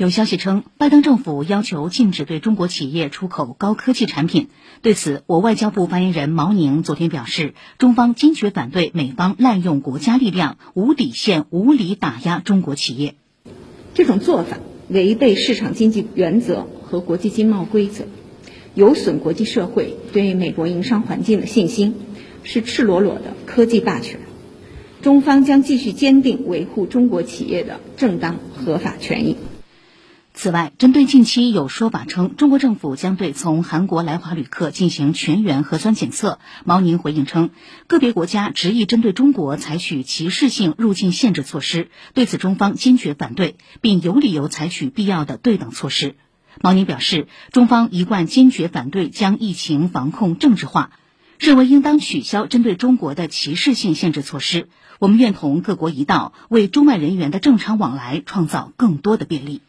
有消息称，拜登政府要求禁止对中国企业出口高科技产品。对此，我外交部发言人毛宁昨天表示，中方坚决反对美方滥用国家力量、无底线、无理打压中国企业。这种做法违背市场经济原则和国际经贸规则，有损国际社会对美国营商环境的信心，是赤裸裸的科技霸权。中方将继续坚定维护中国企业的正当合法权益。此外，针对近期有说法称中国政府将对从韩国来华旅客进行全员核酸检测，毛宁回应称，个别国家执意针对中国采取歧视性入境限制措施，对此中方坚决反对，并有理由采取必要的对等措施。毛宁表示，中方一贯坚决反对将疫情防控政治化，认为应当取消针对中国的歧视性限制措施。我们愿同各国一道，为中外人员的正常往来创造更多的便利。